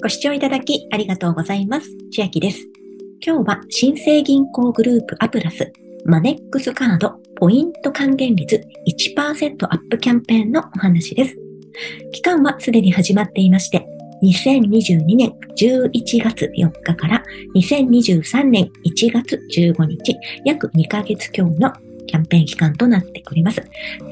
ご視聴いただきありがとうございます。千秋です。今日は新生銀行グループアプラスマネックスカードポイント還元率1%アップキャンペーンのお話です。期間はすでに始まっていまして、2022年11月4日から2023年1月15日、約2ヶ月強のキャンペーン期間となっております。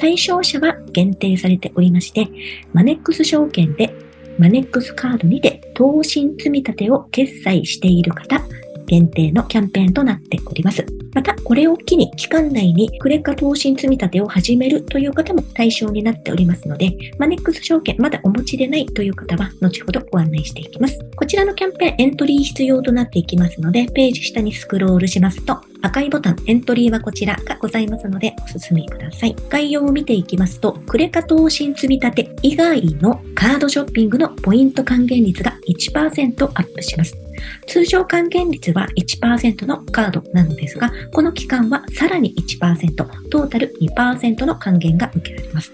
対象者は限定されておりまして、マネックス証券でマネックスカードにて投信積立を決済している方、限定のキャンペーンとなっております。また、これを機に期間内にクレカ投資積立を始めるという方も対象になっておりますので、マネックス証券まだお持ちでないという方は、後ほどご案内していきます。こちらのキャンペーンエントリー必要となっていきますので、ページ下にスクロールしますと、赤いボタン、エントリーはこちらがございますので、お進みください。概要を見ていきますと、クレカ投資積立以外のカードショッピングのポイント還元率が1%アップします。通常還元率は1%のカードなのですが、この期間はさらに1%、トータル2%の還元が受けられます。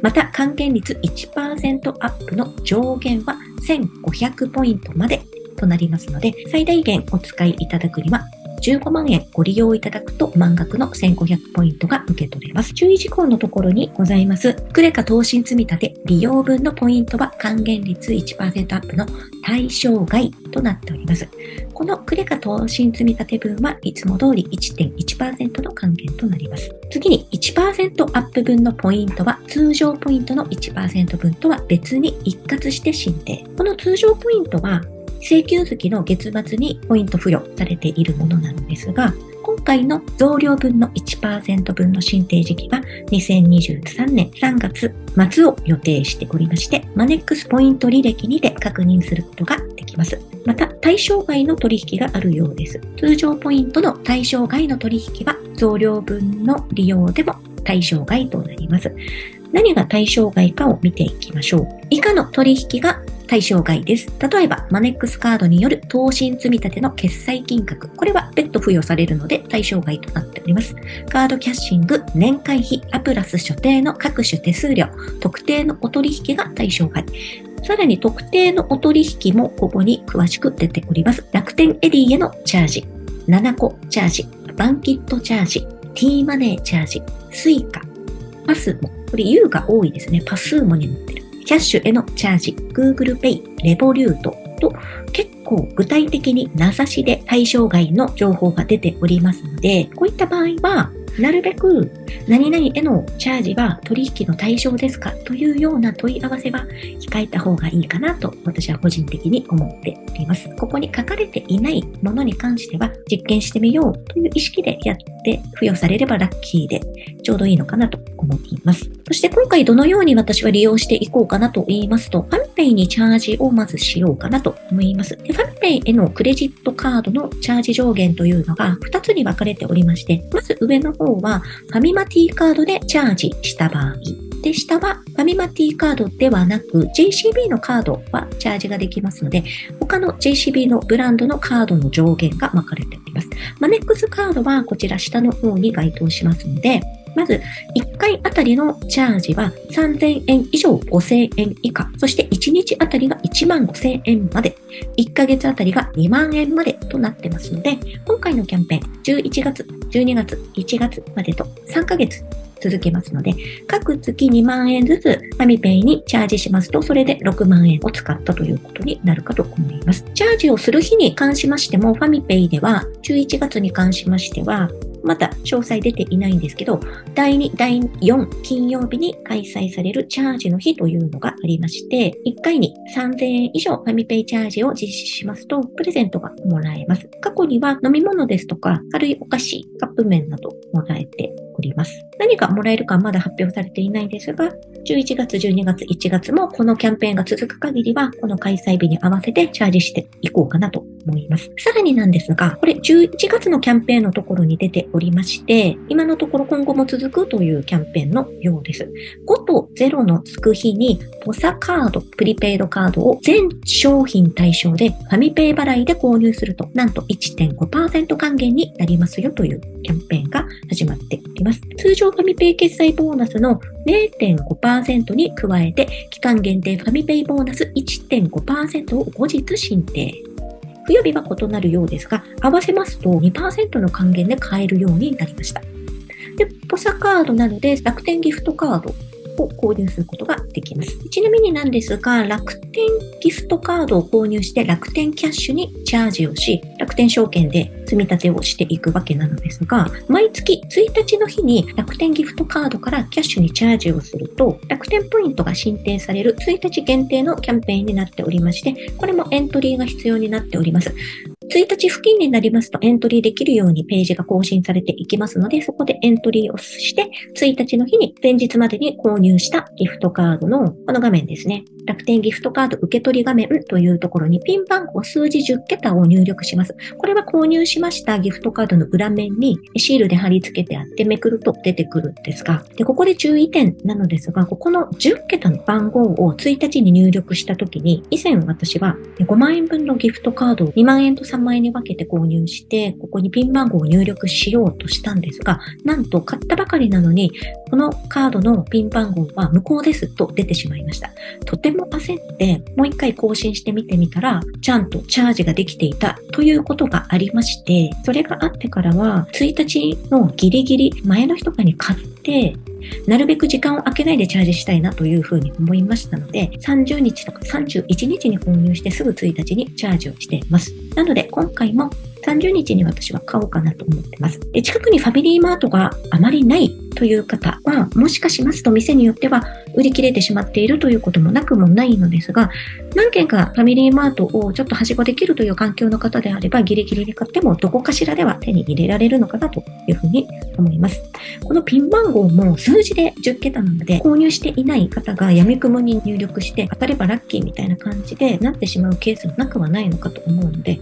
また、還元率1%アップの上限は1500ポイントまでとなりますので、最大限お使いいただくには15万円ご利用いただくと満額の1500ポイントが受け取れます。注意事項のところにございます。クレカ投資積立利用分のポイントは還元率1%アップの対象外となっております。このクレカ投資積立分はいつも通り1.1%の還元となります。次に1%アップ分のポイントは通常ポイントの1%分とは別に一括して申請。この通常ポイントは請求月の月末にポイント付与されているものなのですが、今回の増量分の1%分の申請時期は2023年3月末を予定しておりまして、マネックスポイント履歴にて確認することができます。また、対象外の取引があるようです。通常ポイントの対象外の取引は増量分の利用でも対象外となります。何が対象外かを見ていきましょう。以下の取引が対象外です。例えば、マネックスカードによる投資積立の決済金額。これは別途付与されるので対象外となっております。カードキャッシング、年会費、アプラス所定の各種手数料、特定のお取引が対象外。さらに特定のお取引もここに詳しく出ております。楽天エディへのチャージ、7個チャージ、バンキットチャージ、T マネーチャージ、スイカ、パスモ。これ U が多いですね。パスーモに載ってる。キャッシュへのチャージ、Google Pay、レボリュートと結構具体的に名指しで対象外の情報が出ておりますので、こういった場合はなるべく何々へのチャージは取引の対象ですかというような問い合わせは控えた方がいいかなと私は個人的に思っております。ここに書かれていないものに関しては実験してみようという意識でやって付与されればラッキーでちょうどいいのかなと思っています。そして今回どのように私は利用していこうかなと言いますと、ファミペイにチャージをまずしようかなと思います。でファミペイへのクレジットカードのチャージ上限というのが2つに分かれておりまして、まず上の方はファミマティカードでチャージした場合、で、下はファミマティカードではなく JCB のカードはチャージができますので、他の JCB のブランドのカードの上限が分かれております。マネックスカードはこちら下の方に該当しますので、まず、1回あたりのチャージは3000円以上5000円以下、そして1日あたりが1万5000円まで、1ヶ月あたりが2万円までとなってますので、今回のキャンペーン、11月、12月、1月までと3ヶ月続けますので、各月2万円ずつファミペイにチャージしますと、それで6万円を使ったということになるかと思います。チャージをする日に関しましても、ファミペイでは11月に関しましては、まだ詳細出ていないんですけど、第2、第4金曜日に開催されるチャージの日というのがありまして、1回に3000円以上ファミペイチャージを実施しますと、プレゼントがもらえます。過去には飲み物ですとか、軽いお菓子、カップ麺などもらえております。何がもらえるかまだ発表されていないですが、11月、12月、1月もこのキャンペーンが続く限りは、この開催日に合わせてチャージしていこうかなと思います。さらになんですが、これ11月のキャンペーンのところに出ておりまして、今のところ今後も続くというキャンペーンのようです。5と0のつく日に、ポサカード、プリペイドカードを全商品対象でファミペイ払いで購入すると、なんと1.5%還元になりますよというキャンペーンが始まっております。通常ファミペイ決済ボーナスの0.5%に加えて、期間限定ファミペイボーナス1.5%を後日申請。付与日は異なるようですが、合わせますと2%の還元で買えるようになりました。で、ポサカードなどで楽天ギフトカードを購入することができます。ちなみになんですが、楽天ギフトカードを購入して楽天キャッシュにチャージをし、楽天証券で積み立てをしていくわけなのですが、毎月1日の日に楽天ギフトカードからキャッシュにチャージをすると、楽天ポイントが申請される1日限定のキャンペーンになっておりまして、これもエントリーが必要になっております。1日付近になりますとエントリーできるようにページが更新されていきますので、そこでエントリーをして、1日の日に前日までに購入したギフトカードのこの画面ですね。楽天ギフトカード受け取り画面というところにピン番号数字10桁を入力します。これは購入しましたギフトカードの裏面にシールで貼り付けてあってめくると出てくるんですが、で、ここで注意点なのですが、ここの10桁の番号を1日に入力したときに、以前私は5万円分のギフトカードを2万円と3万円に分けて購入して、ここにピン番号を入力しようとしたんですが、なんと買ったばかりなのに、このカードのピン番号は無効ですと出てしまいました。とても焦って、もう一回更新してみてみたら、ちゃんとチャージができていたということがありまして、それがあってからは、1日のギリギリ前の日とかに買って、なるべく時間を空けないでチャージしたいなというふうに思いましたので、30日とか31日に購入してすぐ1日にチャージをしています。なので、今回も30日に私は買おうかなと思ってます。で近くにファミリーマートがあまりないという方は、もしかしますと店によっては売り切れてしまっているということもなくもないのですが、何件かファミリーマートをちょっとはしごできるという環境の方であれば、ギリギリに買ってもどこかしらでは手に入れられるのかなというふうに思います。このピン番号も数字で10桁なので、購入していない方が闇雲に入力して当たればラッキーみたいな感じでなってしまうケースもなくはないのかと思うので、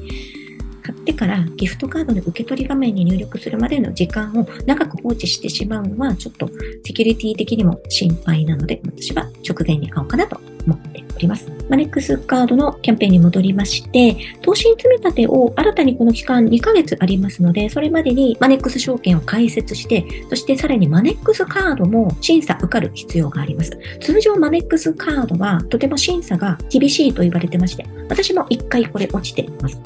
買ってからギフトカードの受け取り画面に入力するまでの時間を長く放置してしまうのはちょっとセキュリティ的にも心配なので私は直前に買おうかなと思っております。マネックスカードのキャンペーンに戻りまして、投資積み立てを新たにこの期間2ヶ月ありますので、それまでにマネックス証券を開設して、そしてさらにマネックスカードも審査受かる必要があります。通常マネックスカードはとても審査が厳しいと言われてまして、私も1回これ落ちています。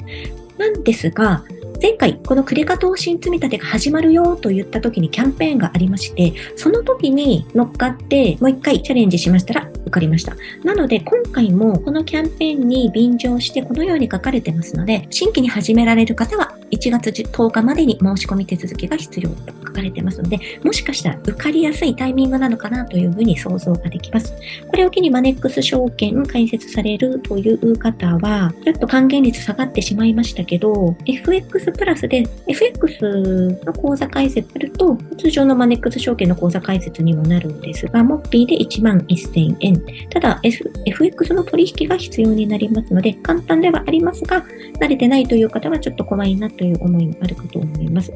なんですが、前回、このクレカ投資積み立てが始まるよと言った時にキャンペーンがありまして、その時に乗っかってもう一回チャレンジしましたら受かりました。なので、今回もこのキャンペーンに便乗してこのように書かれてますので、新規に始められる方は1月10日までに申し込み手続きが必要とかれてますので、もしかしたら受かりやすいタイミングなのかなというふうに想像ができます。これを機にマネックス証券開設されるという方は、ちょっと還元率下がってしまいましたけど、FX プラスで FX の口座開設すると、通常のマネックス証券の口座開設にもなるんですが、モッピーで1万1000円。ただ、F、FX の取引が必要になりますので、簡単ではありますが、慣れてないという方はちょっと怖いなという思いもあるかと思います。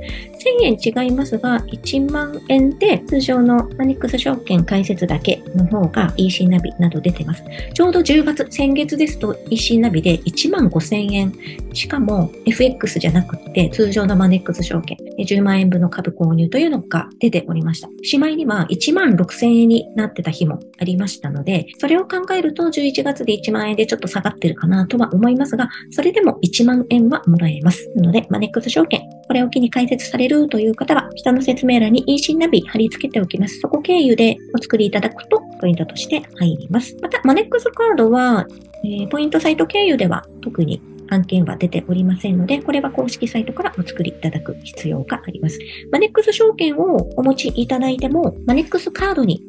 1000円違いますが、1万円で通常のマネックス証券開設だけの方が EC ナビなど出てます。ちょうど10月、先月ですと EC ナビで1万5000円。しかも FX じゃなくて通常のマネックス証券10万円分の株購入というのが出ておりました。しまいには1万6000円になってた日もありましたので、それを考えると11月で1万円でちょっと下がってるかなとは思いますが、それでも1万円はもらえます。なので、マネックス証券、これを機に開設されるという方は、下の説明欄に EC ナビ貼り付けておきます。そこ経由でお作りいただくと、ポイントとして入ります。また、マネックスカードは、えー、ポイントサイト経由では特に案件は出ておりませんので、これは公式サイトからお作りいただく必要があります。マネックス証券をお持ちいただいても、マネックスカードに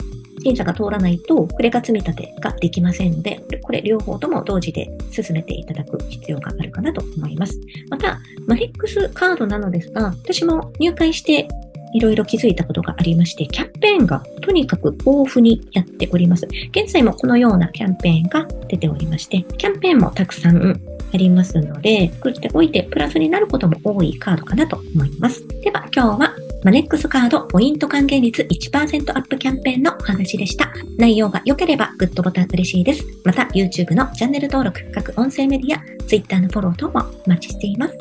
審査が通らないと、クレカ積み立てができませんので、これ両方とも同時で進めていただく必要があるかなと思います。また、マネックスカードなのですが、私も入会していろいろ気づいたことがありまして、キャンペーンがとにかく豊富にやっております。現在もこのようなキャンペーンが出ておりまして、キャンペーンもたくさんありますので、作っておいてプラスになることも多いカードかなと思います。では今日はマネックスカードポイント還元率1%アップキャンペーンのお話でした。内容が良ければグッドボタン嬉しいです。また YouTube のチャンネル登録、各音声メディア、Twitter のフォロー等もお待ちしています。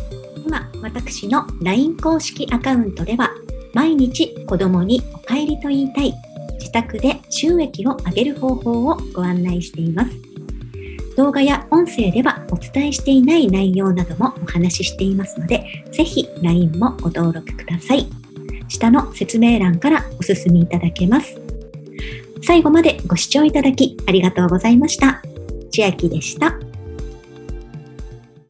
今、私の LINE 公式アカウントでは毎日子供にお帰りと言いたい自宅で収益を上げる方法をご案内しています。動画や音声ではお伝えしていない内容などもお話ししていますので、ぜひ LINE もご登録ください。下の説明欄からお進みいただけます。最後までご視聴いただきありがとうございました。千秋でした。